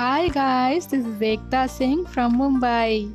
Hi guys, this is Ekta Singh from Mumbai.